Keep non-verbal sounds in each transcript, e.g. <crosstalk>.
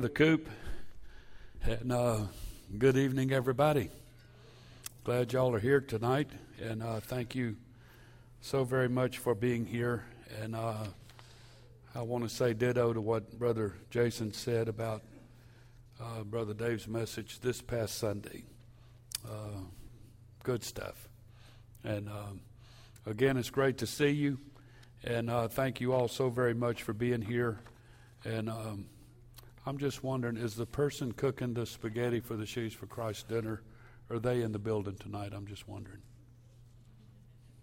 the coop. And uh, good evening, everybody. Glad y'all are here tonight, and uh, thank you so very much for being here. And uh, I want to say ditto to what Brother Jason said about uh, Brother Dave's message this past Sunday. Uh, good stuff. And um, again, it's great to see you, and uh, thank you all so very much for being here. And um, I'm just wondering, is the person cooking the spaghetti for the Shoes for Christ dinner, are they in the building tonight? I'm just wondering.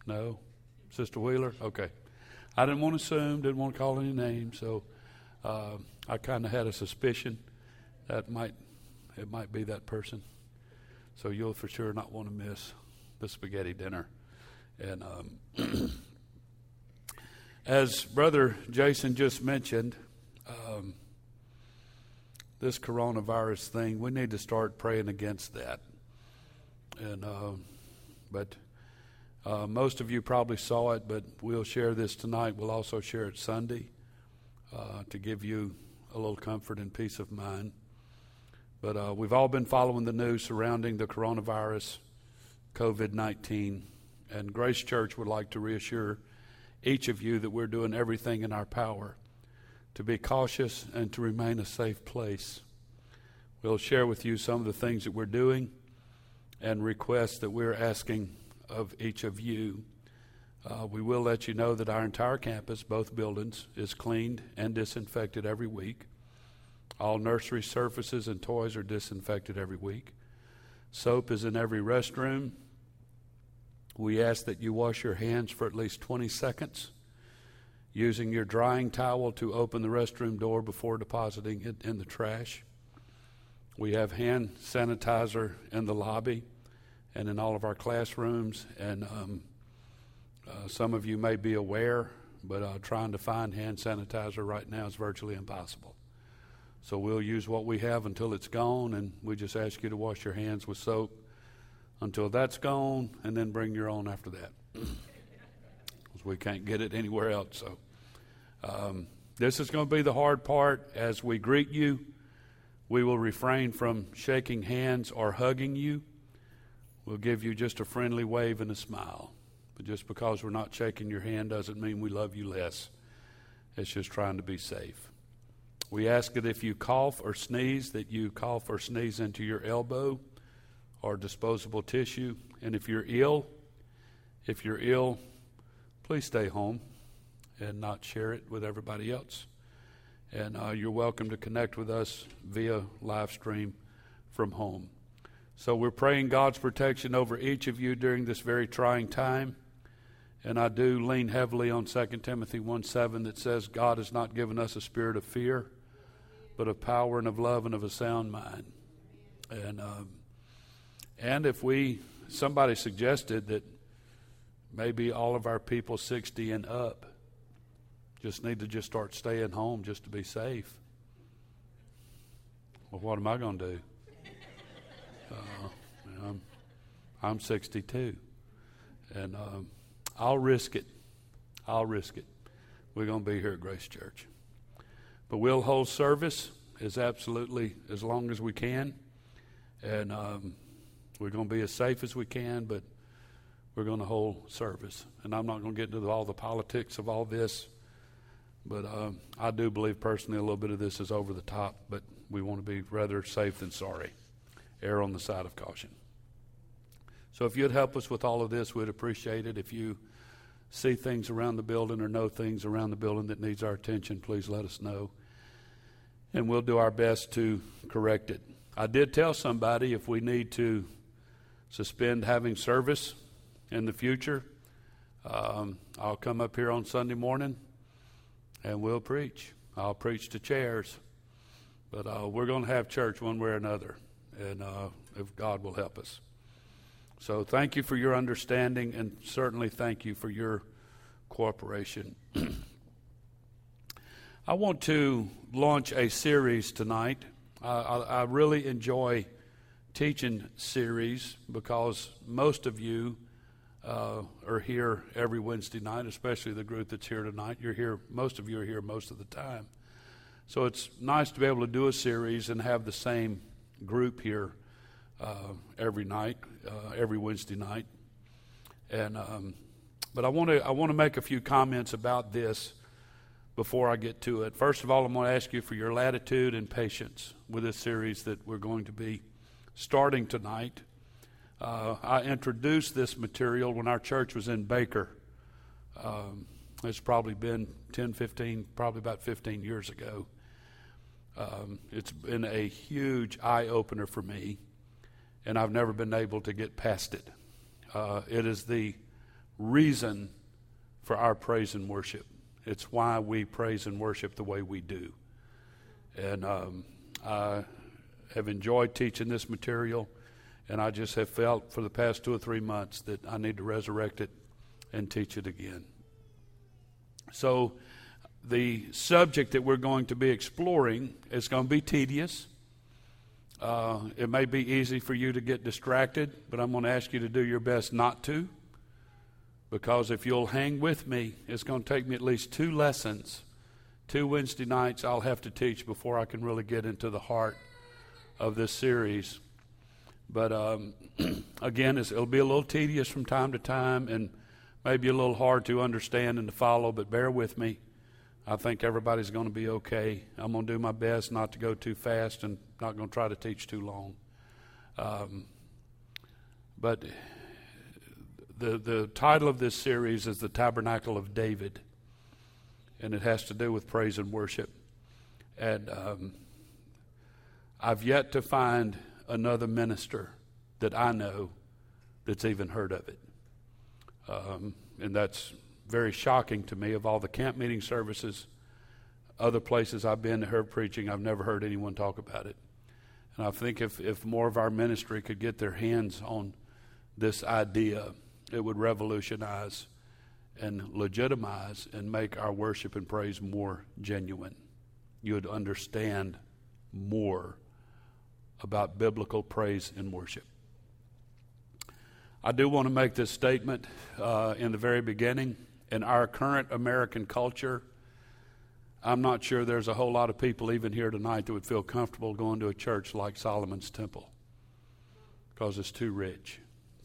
No? Sister Wheeler? Okay. I didn't want to assume, didn't want to call any names, so uh, I kind of had a suspicion that might it might be that person. So you'll for sure not want to miss the spaghetti dinner. And um, <clears throat> as Brother Jason just mentioned, this coronavirus thing, we need to start praying against that. And uh, but uh, most of you probably saw it, but we'll share this tonight. We'll also share it Sunday uh, to give you a little comfort and peace of mind. But uh, we've all been following the news surrounding the coronavirus, COVID 19, and Grace Church would like to reassure each of you that we're doing everything in our power to be cautious and to remain a safe place. We'll share with you some of the things that we're doing and requests that we're asking of each of you. Uh, we will let you know that our entire campus, both buildings, is cleaned and disinfected every week. All nursery surfaces and toys are disinfected every week. Soap is in every restroom. We ask that you wash your hands for at least 20 seconds using your drying towel to open the restroom door before depositing it in the trash. We have hand sanitizer in the lobby and in all of our classrooms. And um, uh, some of you may be aware, but uh, trying to find hand sanitizer right now is virtually impossible. So we'll use what we have until it's gone, and we just ask you to wash your hands with soap until that's gone, and then bring your own after that. <clears throat> we can't get it anywhere else. So um, this is going to be the hard part. As we greet you, we will refrain from shaking hands or hugging you. We'll give you just a friendly wave and a smile. But just because we're not shaking your hand doesn't mean we love you less. It's just trying to be safe. We ask that if you cough or sneeze, that you cough or sneeze into your elbow or disposable tissue. And if you're ill, if you're ill, please stay home and not share it with everybody else. And uh, you're welcome to connect with us via live stream from home. So we're praying God's protection over each of you during this very trying time. And I do lean heavily on 2 Timothy 1 7 that says, God has not given us a spirit of fear, but of power and of love and of a sound mind. And, um, and if we, somebody suggested that maybe all of our people 60 and up just need to just start staying home just to be safe. Well, what am I going to do? Uh, I'm, I'm 62, and um, I'll risk it. I'll risk it. We're going to be here at Grace Church, but we'll hold service as absolutely as long as we can, and um, we're going to be as safe as we can, but we're going to hold service. And I'm not going to get into all the politics of all this. But um, I do believe personally a little bit of this is over the top, but we want to be rather safe than sorry. Err on the side of caution. So if you'd help us with all of this, we'd appreciate it. If you see things around the building or know things around the building that needs our attention, please let us know. And we'll do our best to correct it. I did tell somebody if we need to suspend having service in the future, um, I'll come up here on Sunday morning and we'll preach. I'll preach to chairs, but uh, we're going to have church one way or another, and uh, if God will help us. So thank you for your understanding, and certainly thank you for your cooperation. <clears throat> I want to launch a series tonight. I, I really enjoy teaching series because most of you uh, are here every Wednesday night, especially the group that's here tonight. You're here, most of you are here most of the time. So it's nice to be able to do a series and have the same group here uh, every night, uh, every Wednesday night. And um, but I want to I want to make a few comments about this before I get to it. First of all, I'm going to ask you for your latitude and patience with this series that we're going to be starting tonight. Uh, I introduced this material when our church was in Baker. Um, it's probably been 10, 15, probably about 15 years ago. Um, it's been a huge eye opener for me, and I've never been able to get past it. Uh, it is the reason for our praise and worship. It's why we praise and worship the way we do. And um, I have enjoyed teaching this material, and I just have felt for the past two or three months that I need to resurrect it and teach it again. So, the subject that we're going to be exploring is going to be tedious. Uh, it may be easy for you to get distracted, but I'm going to ask you to do your best not to. Because if you'll hang with me, it's going to take me at least two lessons, two Wednesday nights I'll have to teach before I can really get into the heart of this series. But um, <clears throat> again, it'll be a little tedious from time to time and maybe a little hard to understand and to follow, but bear with me. I think everybody's going to be okay. I'm going to do my best not to go too fast and not going to try to teach too long. Um, but the, the title of this series is The Tabernacle of David, and it has to do with praise and worship. And um, I've yet to find another minister that I know that's even heard of it. Um, and that's very shocking to me. Of all the camp meeting services, other places I've been to hear preaching, I've never heard anyone talk about it. And I think if, if more of our ministry could get their hands on this idea, it would revolutionize and legitimize and make our worship and praise more genuine. You would understand more about biblical praise and worship. I do want to make this statement uh, in the very beginning. In our current American culture, I'm not sure there's a whole lot of people even here tonight that would feel comfortable going to a church like Solomon's Temple because it's too rich.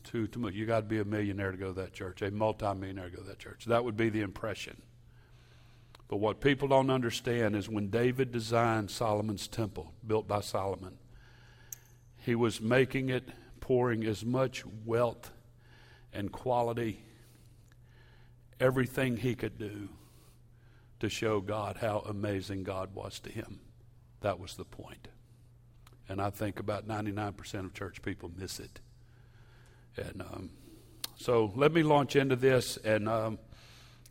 Too, too. You got to be a millionaire to go to that church, a multimillionaire to go to that church. That would be the impression. But what people don't understand is when David designed Solomon's temple, built by Solomon, he was making it, pouring as much wealth and quality, everything he could do to show God how amazing God was to him. That was the point. And I think about 99% of church people miss it. And um, so let me launch into this, and um,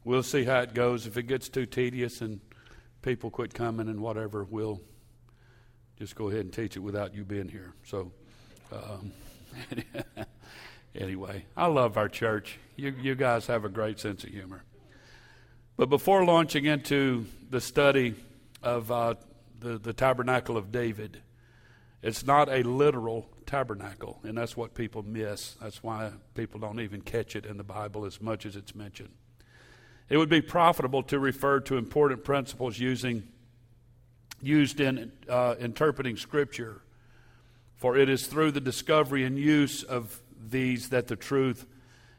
we'll see how it goes. If it gets too tedious and people quit coming and whatever, we'll just go ahead and teach it without you being here. So, um, <laughs> anyway, I love our church. You, you guys have a great sense of humor. But before launching into the study of uh, the, the tabernacle of David, it's not a literal tabernacle, and that's what people miss. That's why people don't even catch it in the Bible as much as it's mentioned. It would be profitable to refer to important principles using, used in uh, interpreting Scripture, for it is through the discovery and use of these that the truth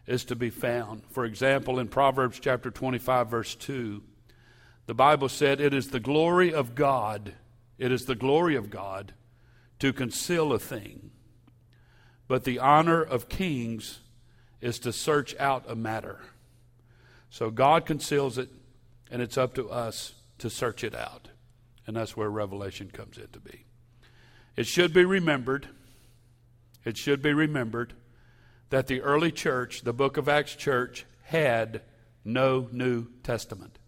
is to be found. For example, in Proverbs chapter 25, verse 2, the Bible said, It is the glory of God, it is the glory of God to conceal a thing, but the honor of kings is to search out a matter. So God conceals it, and it's up to us to search it out. And that's where revelation comes in to be. It should be remembered, it should be remembered that the early church, the book of Acts church, had no New Testament.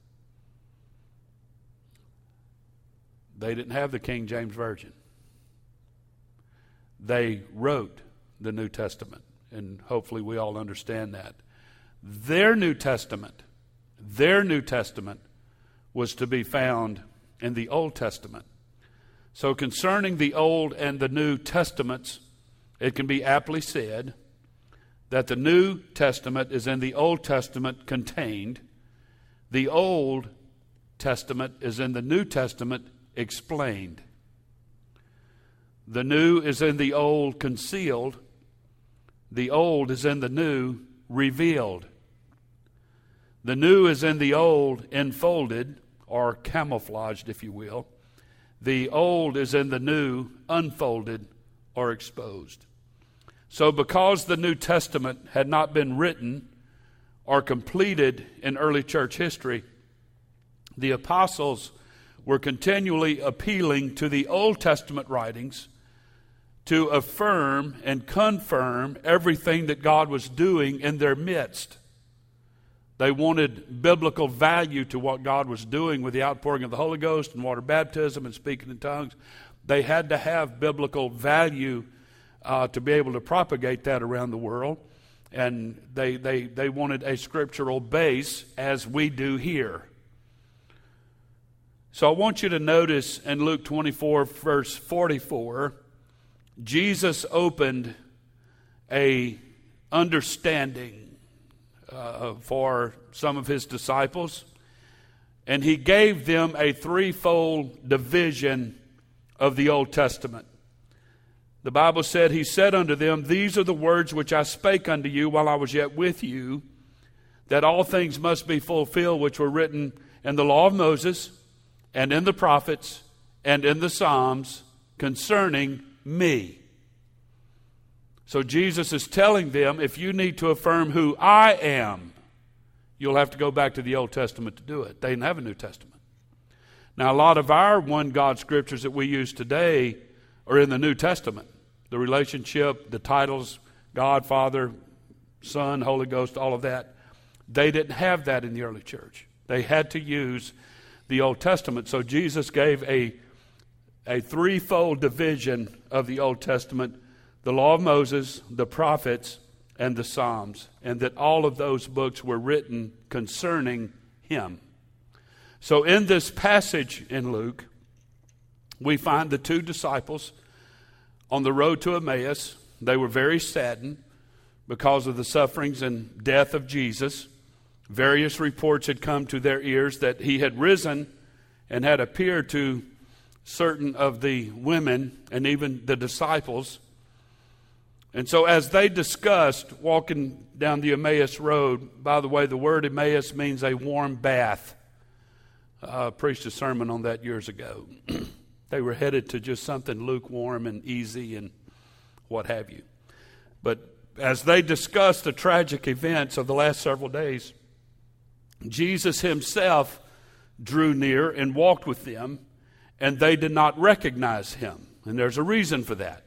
They didn't have the King James Version. They wrote the New Testament. And hopefully we all understand that. Their New Testament, their New Testament was to be found in the Old Testament. So concerning the Old and the New Testaments, it can be aptly said that the New Testament is in the Old Testament contained, the Old Testament is in the New Testament explained. The new is in the old concealed, the old is in the new revealed. The new is in the old enfolded, or camouflaged, if you will. The old is in the new unfolded or exposed. So, because the New Testament had not been written or completed in early church history, the apostles were continually appealing to the Old Testament writings to affirm and confirm everything that God was doing in their midst. They wanted biblical value to what God was doing with the outpouring of the Holy Ghost and water baptism and speaking in tongues. They had to have biblical value uh, to be able to propagate that around the world. And they, they, they wanted a scriptural base as we do here. So I want you to notice in Luke 24, verse 44 Jesus opened a understanding uh, for some of his disciples, and he gave them a threefold division of the Old Testament. The Bible said, He said unto them, These are the words which I spake unto you while I was yet with you, that all things must be fulfilled which were written in the law of Moses, and in the prophets, and in the Psalms concerning me. So Jesus is telling them if you need to affirm who I am, you'll have to go back to the Old Testament to do it. They didn't have a New Testament. Now, a lot of our one God scriptures that we use today are in the New Testament. The relationship, the titles, God, Father, Son, Holy Ghost, all of that. They didn't have that in the early church. They had to use the Old Testament. So Jesus gave a a threefold division of the Old Testament the law of Moses, the prophets, and the Psalms, and that all of those books were written concerning him. So, in this passage in Luke, we find the two disciples on the road to Emmaus. They were very saddened because of the sufferings and death of Jesus. Various reports had come to their ears that he had risen and had appeared to certain of the women and even the disciples. And so, as they discussed walking down the Emmaus Road, by the way, the word Emmaus means a warm bath. I preached a sermon on that years ago. <clears throat> they were headed to just something lukewarm and easy and what have you. But as they discussed the tragic events of the last several days, Jesus himself drew near and walked with them and they did not recognize him. And there's a reason for that.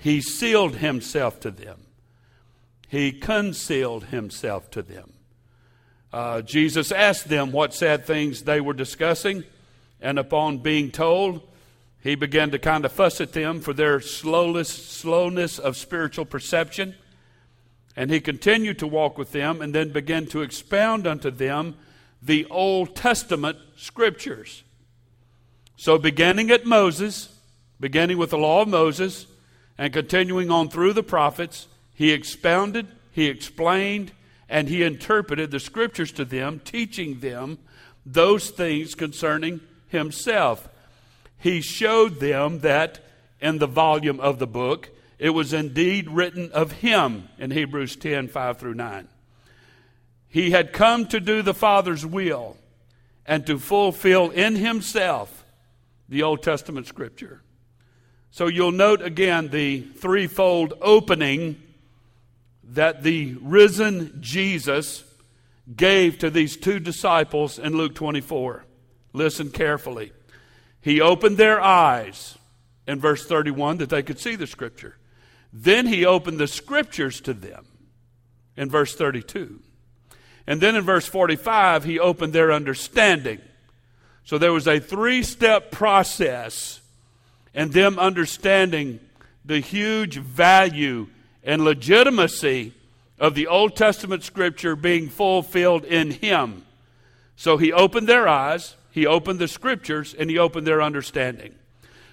He sealed himself to them, he concealed himself to them. Uh, Jesus asked them what sad things they were discussing, and upon being told, he began to kind of fuss at them for their slowness, slowness of spiritual perception. And he continued to walk with them and then began to expound unto them the Old Testament scriptures. So, beginning at Moses, beginning with the law of Moses, and continuing on through the prophets, he expounded, he explained, and he interpreted the scriptures to them, teaching them those things concerning himself. He showed them that in the volume of the book, it was indeed written of him in Hebrews 10 5 through 9. He had come to do the Father's will and to fulfill in himself the Old Testament scripture. So you'll note again the threefold opening that the risen Jesus gave to these two disciples in Luke 24. Listen carefully. He opened their eyes in verse 31 that they could see the scripture. Then he opened the scriptures to them in verse 32. And then in verse 45, he opened their understanding so there was a three step process and them understanding the huge value and legitimacy of the Old Testament scripture being fulfilled in Him. So He opened their eyes, He opened the scriptures, and He opened their understanding.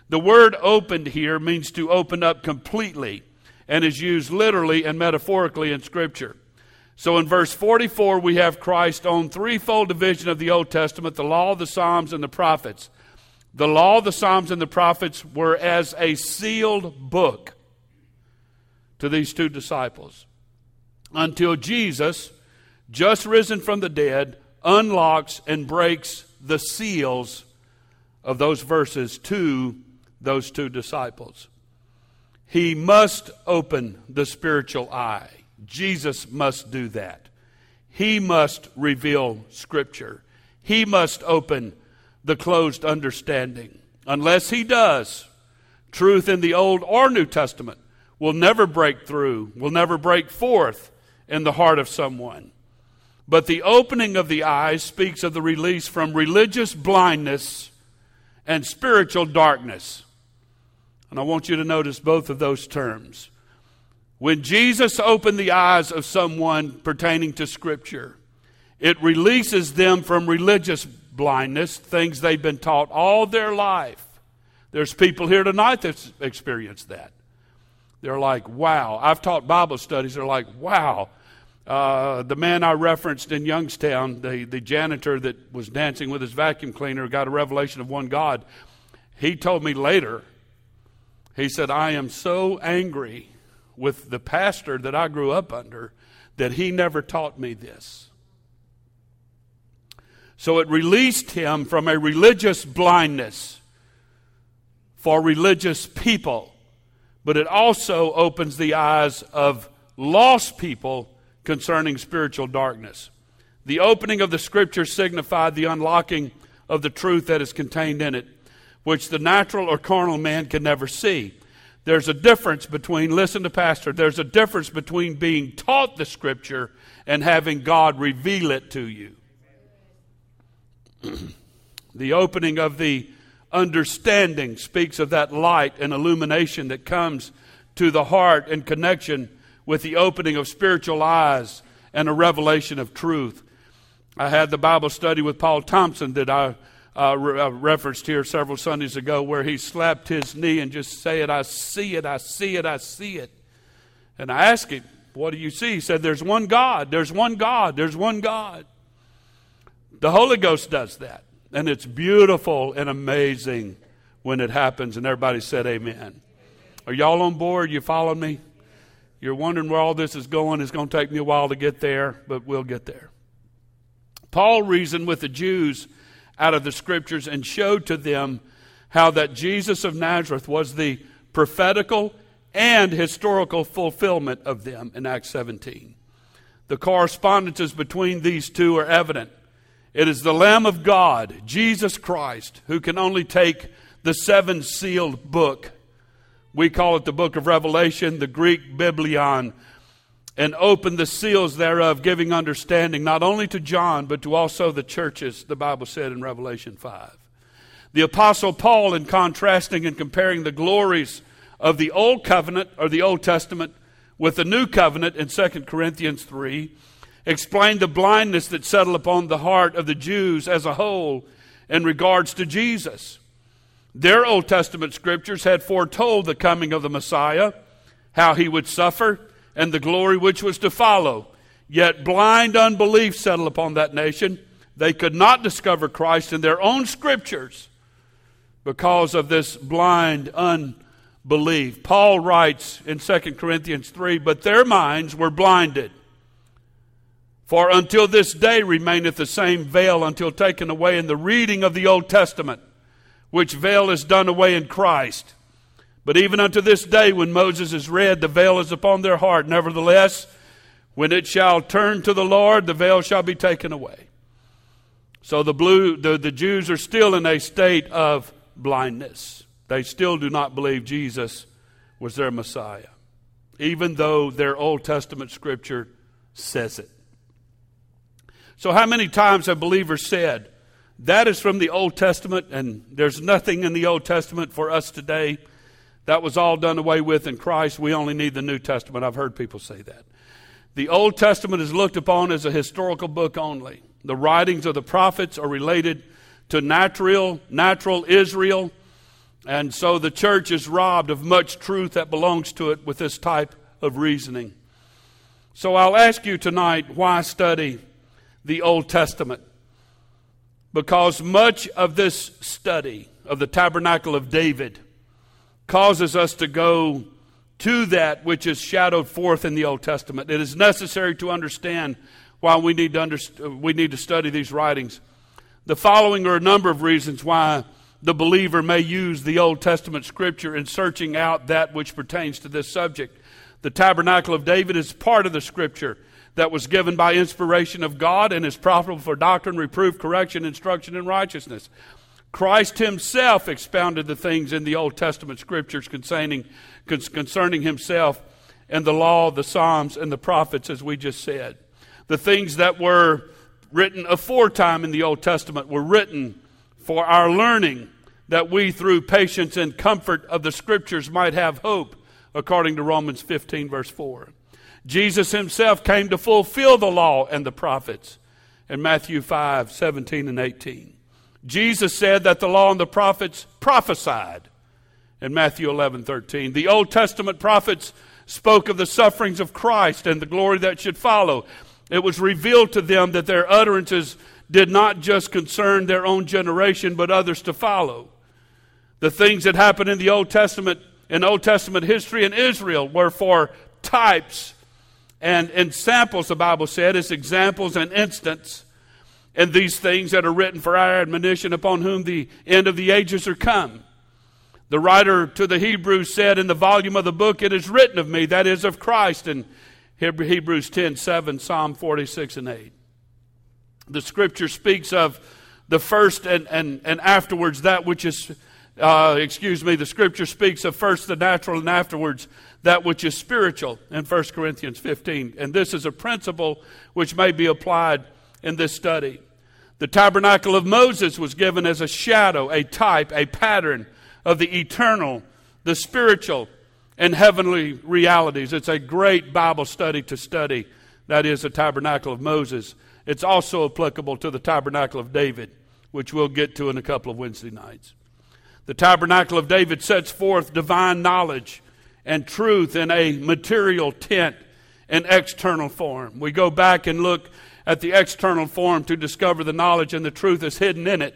The word opened here means to open up completely and is used literally and metaphorically in Scripture. So in verse 44, we have Christ on threefold division of the Old Testament the law, the Psalms, and the prophets. The law, the Psalms, and the prophets were as a sealed book to these two disciples until Jesus, just risen from the dead, unlocks and breaks the seals of those verses to those two disciples. He must open the spiritual eye. Jesus must do that. He must reveal Scripture. He must open the closed understanding. Unless he does, truth in the Old or New Testament will never break through, will never break forth in the heart of someone. But the opening of the eyes speaks of the release from religious blindness and spiritual darkness. And I want you to notice both of those terms. When Jesus opened the eyes of someone pertaining to Scripture, it releases them from religious blindness, things they've been taught all their life. There's people here tonight that's experienced that. They're like, wow. I've taught Bible studies. They're like, wow. Uh, the man I referenced in Youngstown, the, the janitor that was dancing with his vacuum cleaner, got a revelation of one God. He told me later, he said, I am so angry with the pastor that I grew up under that he never taught me this. So it released him from a religious blindness for religious people, but it also opens the eyes of lost people concerning spiritual darkness. The opening of the scripture signified the unlocking of the truth that is contained in it, which the natural or carnal man can never see. There's a difference between, listen to Pastor, there's a difference between being taught the Scripture and having God reveal it to you. The opening of the understanding speaks of that light and illumination that comes to the heart in connection with the opening of spiritual eyes and a revelation of truth. I had the Bible study with Paul Thompson that I uh, re- uh, referenced here several Sundays ago, where he slapped his knee and just said, I see it, I see it, I see it. And I asked him, What do you see? He said, There's one God, there's one God, there's one God. The Holy Ghost does that. And it's beautiful and amazing when it happens. And everybody said, Amen. Are y'all on board? You following me? You're wondering where all this is going. It's going to take me a while to get there, but we'll get there. Paul reasoned with the Jews out of the scriptures and showed to them how that Jesus of Nazareth was the prophetical and historical fulfillment of them in Acts 17. The correspondences between these two are evident. It is the Lamb of God, Jesus Christ, who can only take the seven sealed book. We call it the book of Revelation, the Greek Biblion, and open the seals thereof, giving understanding not only to John, but to also the churches, the Bible said in Revelation 5. The Apostle Paul, in contrasting and comparing the glories of the Old Covenant or the Old Testament with the New Covenant in 2 Corinthians 3, explained the blindness that settled upon the heart of the Jews as a whole in regards to Jesus. Their Old Testament scriptures had foretold the coming of the Messiah, how he would suffer, and the glory which was to follow. Yet blind unbelief settled upon that nation. They could not discover Christ in their own scriptures because of this blind unbelief. Paul writes in 2 Corinthians 3 But their minds were blinded. For until this day remaineth the same veil until taken away in the reading of the Old Testament, which veil is done away in Christ. But even unto this day, when Moses is read, the veil is upon their heart. Nevertheless, when it shall turn to the Lord, the veil shall be taken away. So the, blue, the, the Jews are still in a state of blindness. They still do not believe Jesus was their Messiah, even though their Old Testament scripture says it. So, how many times have believers said, That is from the Old Testament, and there's nothing in the Old Testament for us today? That was all done away with in Christ. We only need the New Testament. I've heard people say that. The Old Testament is looked upon as a historical book only. The writings of the prophets are related to natural, natural Israel, and so the church is robbed of much truth that belongs to it with this type of reasoning. So I'll ask you tonight why study the Old Testament? Because much of this study of the tabernacle of David causes us to go to that which is shadowed forth in the Old Testament. It is necessary to understand why we need to, underst- we need to study these writings. The following are a number of reasons why the believer may use the Old Testament scripture in searching out that which pertains to this subject. The tabernacle of David is part of the scripture that was given by inspiration of God and is profitable for doctrine, reproof, correction, instruction, and righteousness. Christ himself expounded the things in the Old Testament scriptures concerning, concerning himself and the law, the Psalms, and the prophets, as we just said. The things that were written aforetime in the Old Testament were written for our learning, that we, through patience and comfort of the scriptures, might have hope, according to Romans 15, verse 4. Jesus himself came to fulfill the law and the prophets in Matthew 5, 17 and 18. Jesus said that the law and the prophets prophesied in Matthew 11, 13. The Old Testament prophets spoke of the sufferings of Christ and the glory that should follow. It was revealed to them that their utterances did not just concern their own generation, but others to follow. The things that happened in the Old Testament, in Old Testament history in Israel, were for types and, and samples, the Bible said, as examples and instance, and these things that are written for our admonition upon whom the end of the ages are come. The writer to the Hebrews said in the volume of the book, It is written of me, that is of Christ, in Hebrews 10 7, Psalm 46 and 8. The scripture speaks of the first and, and, and afterwards that which is, uh, excuse me, the scripture speaks of first the natural and afterwards that which is spiritual in 1 Corinthians 15. And this is a principle which may be applied in this study. The tabernacle of Moses was given as a shadow, a type, a pattern of the eternal, the spiritual, and heavenly realities. It's a great Bible study to study. That is the tabernacle of Moses. It's also applicable to the tabernacle of David, which we'll get to in a couple of Wednesday nights. The tabernacle of David sets forth divine knowledge and truth in a material tent and external form. We go back and look at the external form to discover the knowledge and the truth is hidden in it.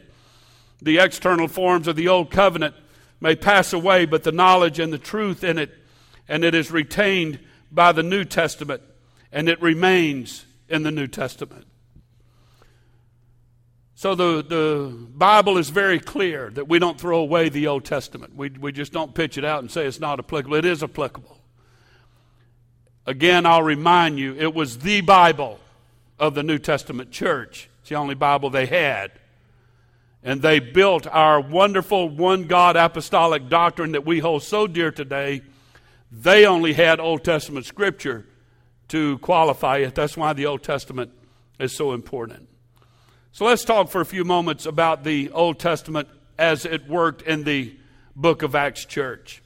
The external forms of the old covenant may pass away, but the knowledge and the truth in it, and it is retained by the New Testament, and it remains in the New Testament. So the, the Bible is very clear that we don't throw away the Old Testament. We, we just don't pitch it out and say it's not applicable. It is applicable. Again, I'll remind you, it was the Bible of the New Testament church. It's the only Bible they had. And they built our wonderful one God apostolic doctrine that we hold so dear today. They only had Old Testament scripture to qualify it. That's why the Old Testament is so important. So let's talk for a few moments about the Old Testament as it worked in the book of Acts church.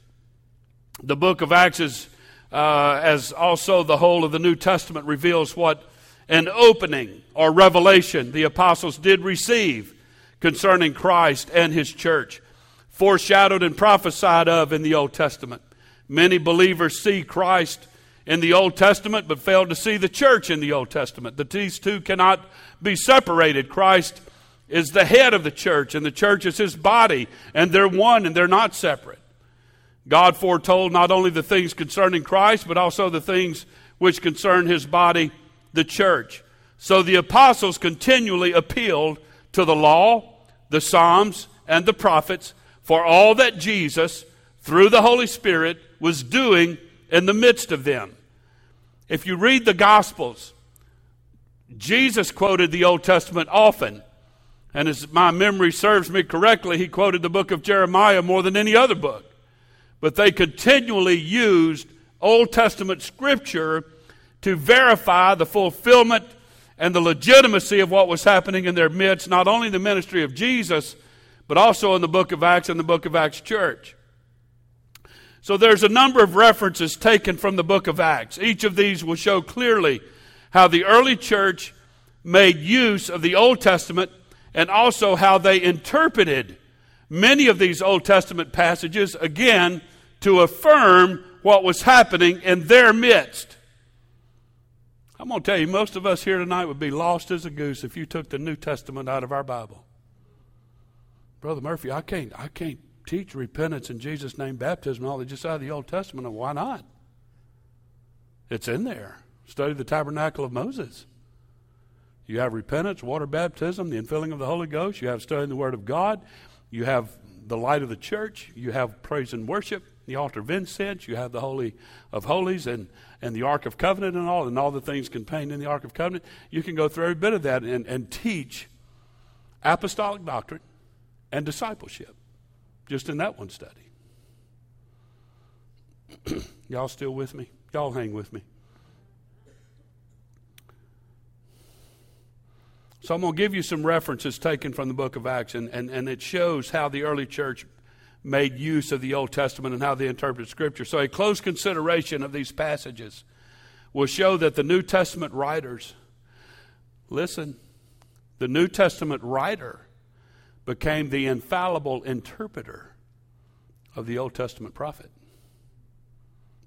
The book of Acts is, uh, as also the whole of the New Testament, reveals what an opening or revelation the apostles did receive concerning Christ and his church, foreshadowed and prophesied of in the Old Testament. Many believers see Christ in the Old Testament, but fail to see the church in the Old Testament. That these two cannot be separated. Christ is the head of the church, and the church is his body, and they're one and they're not separate. God foretold not only the things concerning Christ, but also the things which concern his body, the church. So the apostles continually appealed to the law, the Psalms, and the prophets for all that Jesus, through the Holy Spirit, was doing in the midst of them. If you read the Gospels, Jesus quoted the Old Testament often. And as my memory serves me correctly, he quoted the book of Jeremiah more than any other book. But they continually used Old Testament scripture to verify the fulfillment and the legitimacy of what was happening in their midst, not only the ministry of Jesus, but also in the book of Acts and the book of Acts church. So there's a number of references taken from the book of Acts. Each of these will show clearly how the early church made use of the Old Testament and also how they interpreted many of these Old Testament passages, again, to affirm what was happening in their midst. I'm going to tell you, most of us here tonight would be lost as a goose if you took the New Testament out of our Bible. Brother Murphy, I can't, I can't teach repentance in Jesus' name, baptism, all that just out of the Old Testament. And why not? It's in there. Study the tabernacle of Moses. You have repentance, water baptism, the infilling of the Holy Ghost. You have studying the Word of God. You have the light of the church. You have praise and worship, the altar of incense. You have the Holy of Holies and, and the Ark of Covenant and all, and all the things contained in the Ark of Covenant. You can go through every bit of that and, and teach apostolic doctrine and discipleship just in that one study. <clears throat> Y'all still with me? Y'all hang with me. So I'm going to give you some references taken from the book of Acts, and, and, and it shows how the early church made use of the Old Testament and how they interpreted Scripture. So a close consideration of these passages will show that the New Testament writers, listen, the New Testament writer became the infallible interpreter of the Old Testament prophet.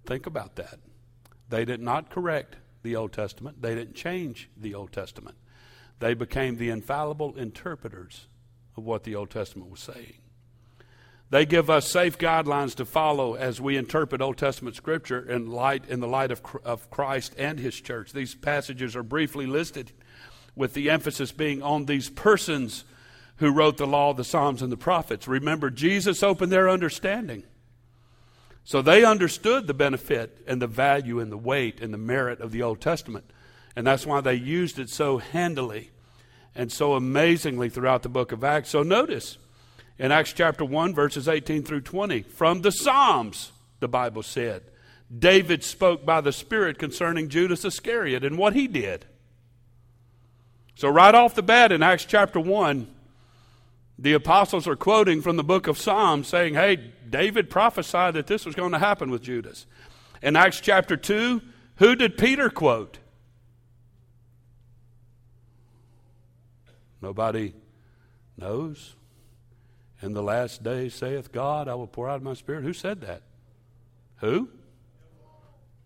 Think about that. They did not correct the Old Testament, they didn't change the Old Testament. They became the infallible interpreters of what the Old Testament was saying. They give us safe guidelines to follow as we interpret Old Testament scripture in light in the light of, of Christ and his church. These passages are briefly listed with the emphasis being on these persons who wrote the law, the Psalms, and the prophets. Remember, Jesus opened their understanding. So they understood the benefit and the value and the weight and the merit of the Old Testament. And that's why they used it so handily and so amazingly throughout the book of Acts. So notice in Acts chapter 1, verses 18 through 20, from the Psalms, the Bible said, David spoke by the Spirit concerning Judas Iscariot and what he did. So, right off the bat in Acts chapter 1, the apostles are quoting from the book of Psalms saying, Hey, David prophesied that this was going to happen with Judas. In Acts chapter 2, who did Peter quote? Nobody knows. In the last days, saith God, I will pour out my spirit. Who said that? Who?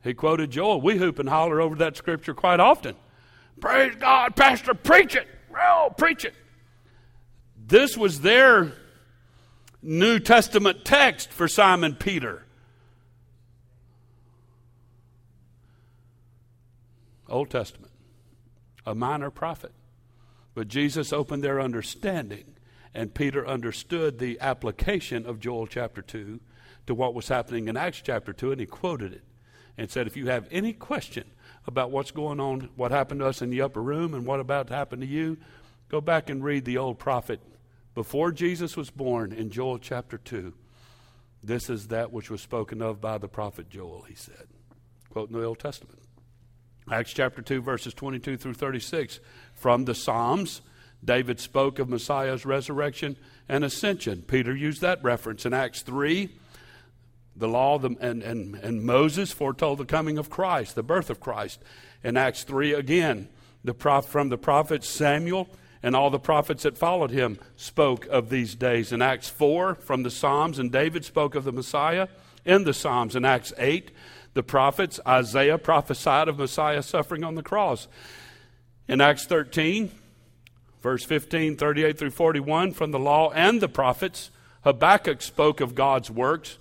He quoted Joel. We hoop and holler over that scripture quite often. Praise God, Pastor, preach it. Well, preach it. This was their New Testament text for Simon Peter. Old Testament, a minor prophet. But Jesus opened their understanding, and Peter understood the application of Joel chapter 2 to what was happening in Acts chapter 2, and he quoted it and said, If you have any question about what's going on, what happened to us in the upper room, and what about to happen to you, go back and read the old prophet before Jesus was born in Joel chapter 2. This is that which was spoken of by the prophet Joel, he said. Quoting the Old Testament. Acts chapter 2, verses 22 through 36. From the Psalms, David spoke of Messiah's resurrection and ascension. Peter used that reference in Acts 3. The law the, and, and, and Moses foretold the coming of Christ, the birth of Christ. In Acts 3, again, the prof, from the prophet Samuel and all the prophets that followed him spoke of these days. In Acts 4, from the Psalms, and David spoke of the Messiah in the Psalms. In Acts 8, the prophets, Isaiah prophesied of Messiah suffering on the cross. In Acts 13, verse 15, 38 through 41, from the law and the prophets, Habakkuk spoke of God's works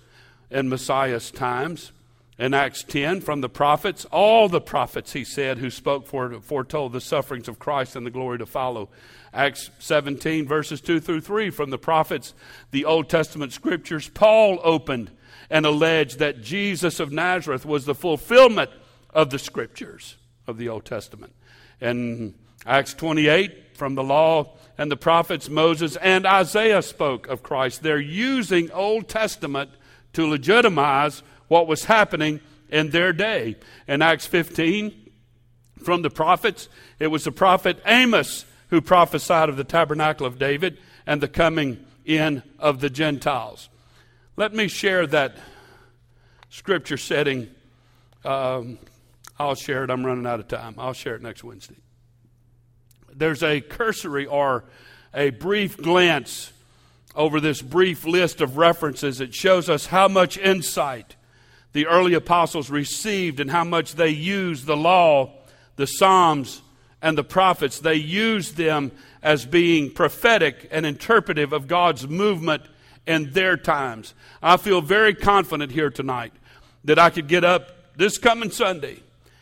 in Messiah's times. In Acts 10, from the prophets, all the prophets, he said, who spoke for, foretold the sufferings of Christ and the glory to follow. Acts 17, verses 2 through 3, from the prophets, the Old Testament scriptures, Paul opened and alleged that Jesus of Nazareth was the fulfillment of the scriptures of the Old Testament. In Acts 28, from the law and the prophets, Moses and Isaiah spoke of Christ. They're using Old Testament to legitimize what was happening in their day. In Acts 15, from the prophets, it was the prophet Amos who prophesied of the tabernacle of David and the coming in of the Gentiles. Let me share that scripture setting. Um, I'll share it. I'm running out of time. I'll share it next Wednesday. There's a cursory or a brief glance over this brief list of references. It shows us how much insight the early apostles received and how much they used the law, the Psalms, and the prophets. They used them as being prophetic and interpretive of God's movement in their times. I feel very confident here tonight that I could get up this coming Sunday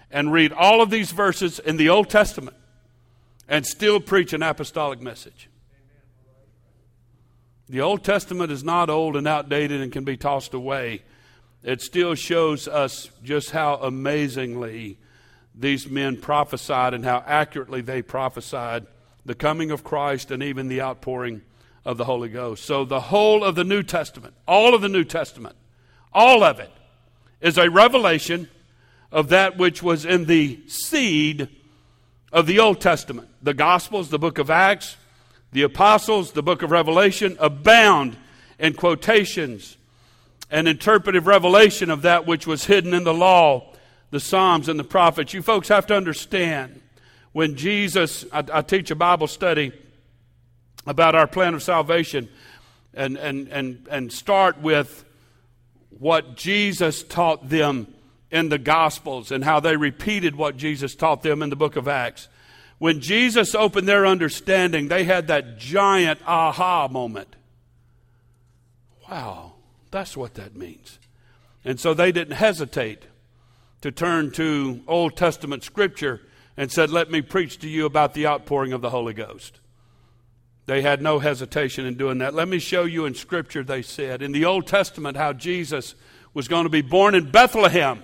and read all of these verses in the Old Testament and still preach an apostolic message. The Old Testament is not old and outdated and can be tossed away. It still shows us just how amazingly these men prophesied and how accurately they prophesied the coming of Christ and even the outpouring of the Holy Ghost. So, the whole of the New Testament, all of the New Testament, all of it, is a revelation of that which was in the seed of the Old Testament. The Gospels, the book of Acts, the Apostles, the book of Revelation abound in quotations and interpretive revelation of that which was hidden in the law, the Psalms, and the prophets. You folks have to understand when Jesus, I, I teach a Bible study about our plan of salvation and, and, and, and start with what Jesus taught them in the Gospels and how they repeated what Jesus taught them in the book of Acts. When Jesus opened their understanding, they had that giant aha moment. Wow, that's what that means. And so they didn't hesitate to turn to Old Testament scripture and said, Let me preach to you about the outpouring of the Holy Ghost. They had no hesitation in doing that. Let me show you in Scripture, they said, in the Old Testament, how Jesus was going to be born in Bethlehem,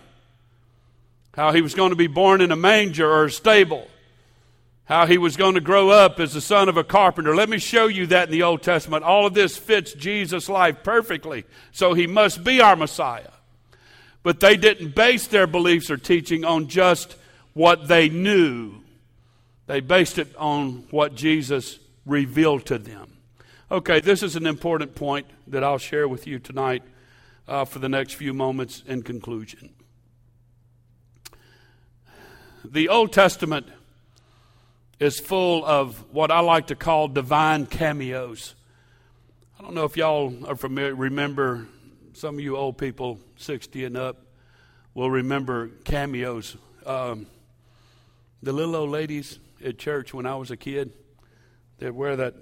how he was going to be born in a manger or a stable, how he was going to grow up as the son of a carpenter. Let me show you that in the Old Testament. All of this fits Jesus' life perfectly, so he must be our Messiah. But they didn't base their beliefs or teaching on just what they knew, they based it on what Jesus revealed to them. Okay, this is an important point that I'll share with you tonight uh, for the next few moments in conclusion. The Old Testament is full of what I like to call divine cameos. I don't know if y'all are familiar, remember, some of you old people, 60 and up, will remember cameos. Um, the little old ladies at church when I was a kid, they'd wear that,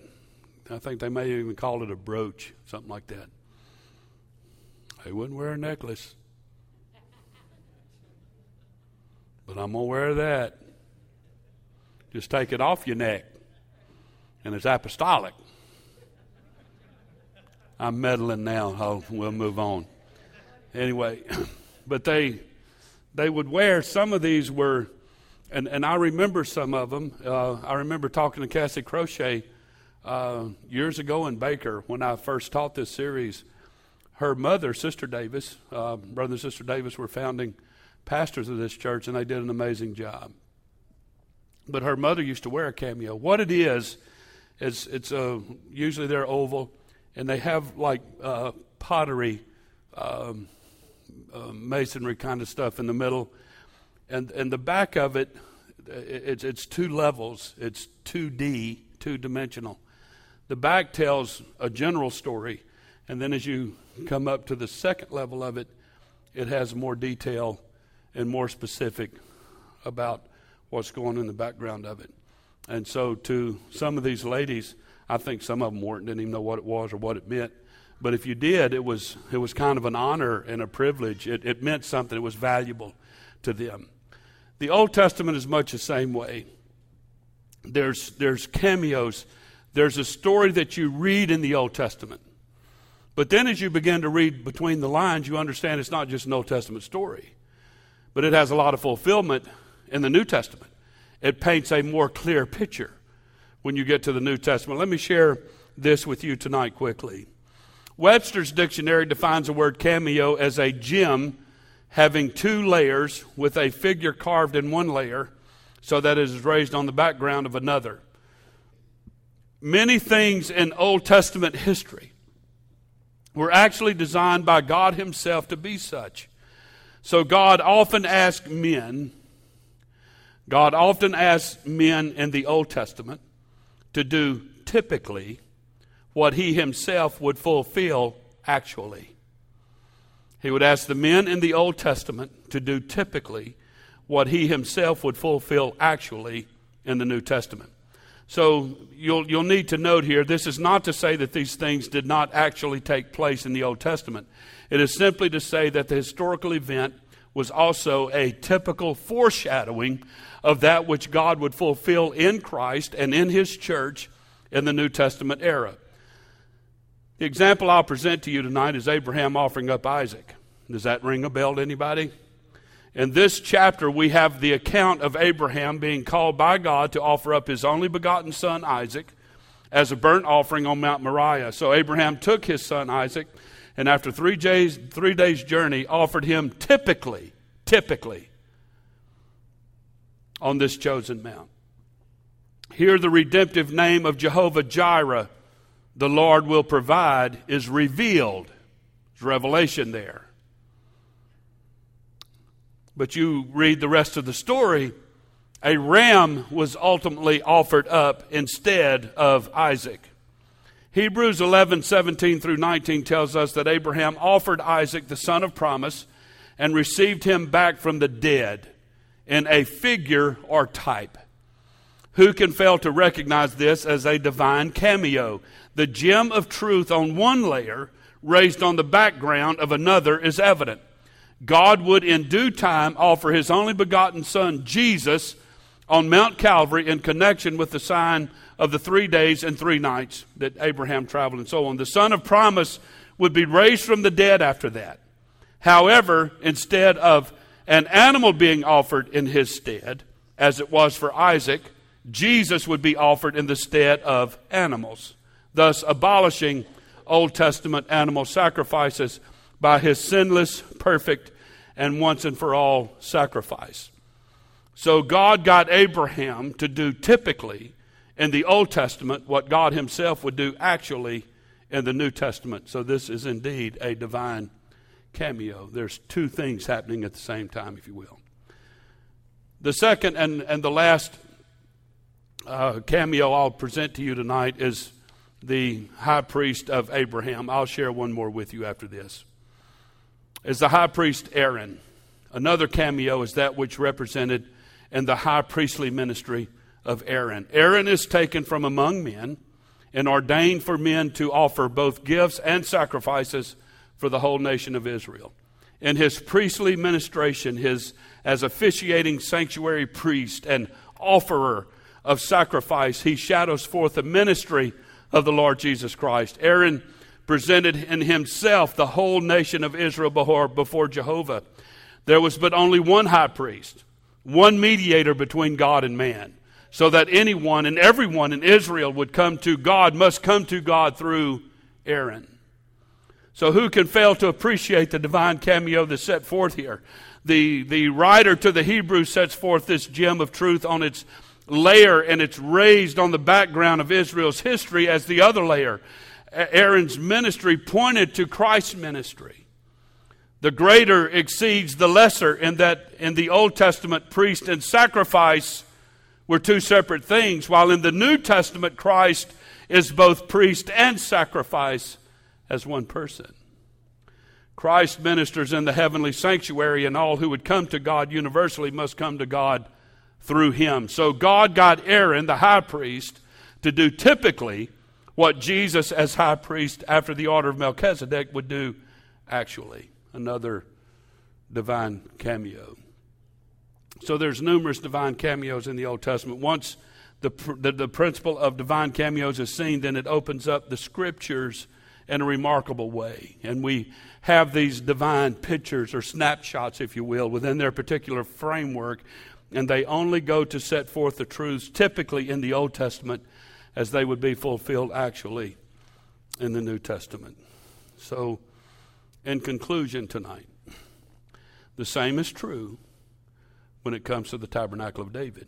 I think they may even call it a brooch, something like that. They wouldn't wear a necklace. But I'm going to wear that. Just take it off your neck. And it's apostolic. I'm meddling now. I'll, we'll move on. Anyway, <clears throat> but they they would wear some of these were and, and I remember some of them. Uh, I remember talking to Cassie Crochet uh, years ago in Baker when I first taught this series. Her mother, Sister Davis, uh, brother and sister Davis, were founding pastors of this church, and they did an amazing job. But her mother used to wear a cameo. What it is, is it's a, usually they're oval, and they have like uh, pottery, um, uh, masonry kind of stuff in the middle and and the back of it, it's it's two levels. It's two D, two dimensional. The back tells a general story, and then as you come up to the second level of it, it has more detail and more specific about what's going in the background of it. And so, to some of these ladies, I think some of them weren't didn't even know what it was or what it meant. But if you did, it was it was kind of an honor and a privilege. It, it meant something. It was valuable to them. The Old Testament is much the same way. There's, there's cameos. There's a story that you read in the Old Testament. But then as you begin to read between the lines, you understand it's not just an Old Testament story, but it has a lot of fulfillment in the New Testament. It paints a more clear picture when you get to the New Testament. Let me share this with you tonight quickly. Webster's dictionary defines the word cameo as a gem having two layers with a figure carved in one layer so that it is raised on the background of another. Many things in Old Testament history were actually designed by God Himself to be such. So God often asked men, God often asked men in the Old Testament to do typically what He Himself would fulfill actually. He would ask the men in the Old Testament to do typically what he himself would fulfill actually in the New Testament. So you'll, you'll need to note here this is not to say that these things did not actually take place in the Old Testament. It is simply to say that the historical event was also a typical foreshadowing of that which God would fulfill in Christ and in His church in the New Testament era. The example I'll present to you tonight is Abraham offering up Isaac. Does that ring a bell to anybody? In this chapter, we have the account of Abraham being called by God to offer up his only begotten son, Isaac, as a burnt offering on Mount Moriah. So Abraham took his son, Isaac, and after three days, three days' journey, offered him typically, typically, on this chosen mount. Here, the redemptive name of Jehovah Jireh, the Lord will provide, is revealed. There's revelation there. But you read the rest of the story, a ram was ultimately offered up instead of Isaac. Hebrews 11, 17 through 19 tells us that Abraham offered Isaac, the son of promise, and received him back from the dead in a figure or type. Who can fail to recognize this as a divine cameo? The gem of truth on one layer, raised on the background of another, is evident. God would in due time offer his only begotten Son, Jesus, on Mount Calvary in connection with the sign of the three days and three nights that Abraham traveled and so on. The Son of promise would be raised from the dead after that. However, instead of an animal being offered in his stead, as it was for Isaac, Jesus would be offered in the stead of animals, thus abolishing Old Testament animal sacrifices by his sinless, perfect, and once and for all sacrifice. So God got Abraham to do typically in the Old Testament what God himself would do actually in the New Testament. So this is indeed a divine cameo. There's two things happening at the same time, if you will. The second and, and the last uh, cameo I'll present to you tonight is the high priest of Abraham. I'll share one more with you after this is the high priest Aaron. Another cameo is that which represented in the high priestly ministry of Aaron. Aaron is taken from among men and ordained for men to offer both gifts and sacrifices for the whole nation of Israel. In his priestly ministration, his as officiating sanctuary priest and offerer of sacrifice, he shadows forth the ministry of the Lord Jesus Christ. Aaron presented in himself the whole nation of Israel before, Jehovah. There was but only one high priest, one mediator between God and man, so that anyone and everyone in Israel would come to God, must come to God through Aaron. So, who can fail to appreciate the divine cameo that's set forth here? The, the writer to the Hebrews sets forth this gem of truth on its layer, and it's raised on the background of Israel's history as the other layer. Aaron's ministry pointed to Christ's ministry. The greater exceeds the lesser in that in the Old Testament, priest and sacrifice were two separate things, while in the New Testament, Christ is both priest and sacrifice as one person. Christ ministers in the heavenly sanctuary, and all who would come to God universally must come to God through him. So God got Aaron, the high priest, to do typically what Jesus, as high priest after the order of Melchizedek, would do actually. Another divine cameo. So there's numerous divine cameos in the Old Testament. Once the, the, the, principle of divine cameos is seen, then it opens up the scriptures in a remarkable way. And we have these divine pictures or snapshots, if you will, within their particular framework, and they only go to set forth the truths typically in the Old Testament as they would be fulfilled actually in the New Testament. So, in conclusion tonight, the same is true when it comes to the tabernacle of David.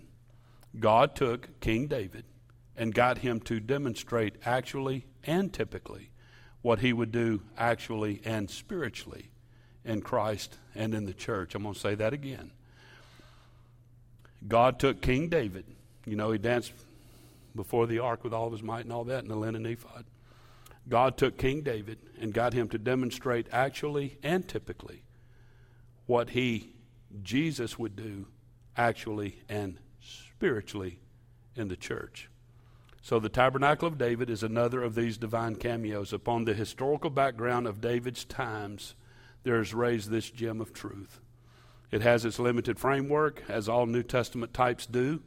God took King David and got him to demonstrate actually and typically what he would do actually and spiritually in Christ and in the church. I'm going to say that again. God took King David. You know, he danced before the ark with all of his might and all that in the linen ephod. God took King David and got him to demonstrate actually and typically what he, Jesus, would do actually and spiritually in the church. So the tabernacle of David is another of these divine cameos. Upon the historical background of David's times, there is raised this gem of truth. It has its limited framework, as all New Testament types do.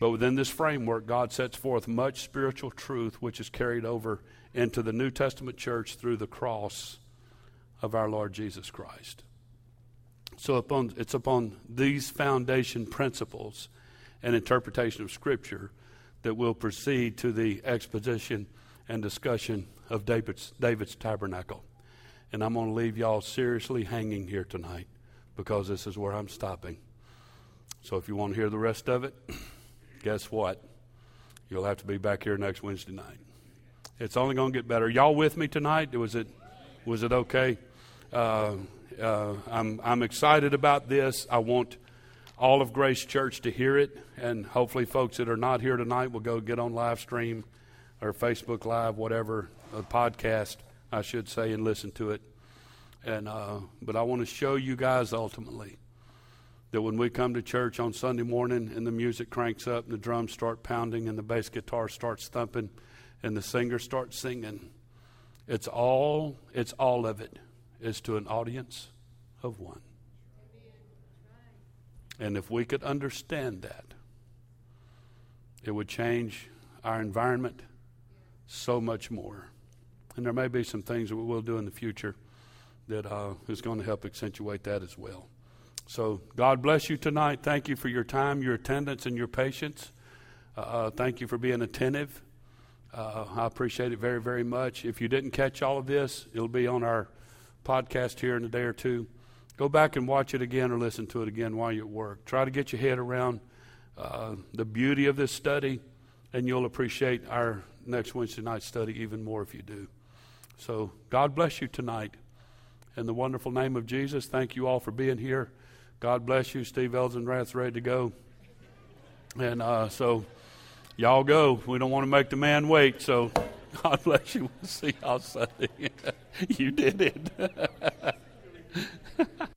But within this framework, God sets forth much spiritual truth which is carried over into the New Testament church through the cross of our Lord Jesus Christ. So upon, it's upon these foundation principles and interpretation of Scripture that we'll proceed to the exposition and discussion of David's, David's tabernacle. And I'm going to leave y'all seriously hanging here tonight because this is where I'm stopping. So if you want to hear the rest of it, <clears throat> guess what? You'll have to be back here next Wednesday night. It's only going to get better. Y'all with me tonight? Was it was it okay? Uh, uh, I'm I'm excited about this. I want all of Grace Church to hear it, and hopefully, folks that are not here tonight will go get on live stream or Facebook Live, whatever a podcast, I should say, and listen to it. And uh, but I want to show you guys ultimately that when we come to church on Sunday morning and the music cranks up and the drums start pounding and the bass guitar starts thumping and the singer starts singing, it's all it's all of it is to an audience of one. And if we could understand that, it would change our environment so much more. And there may be some things that we will do in the future that uh, is going to help accentuate that as well. So, God bless you tonight. Thank you for your time, your attendance, and your patience. Uh, uh, thank you for being attentive. Uh, I appreciate it very, very much. If you didn't catch all of this, it'll be on our podcast here in a day or two. Go back and watch it again or listen to it again while you're at work. Try to get your head around uh, the beauty of this study, and you'll appreciate our next Wednesday night study even more if you do. So, God bless you tonight. In the wonderful name of Jesus, thank you all for being here. God bless you. Steve Elzenrath's ready to go. And uh, so, y'all go. We don't want to make the man wait. So, <laughs> God bless you. We'll see y'all Sunday. <laughs> you did it. <laughs>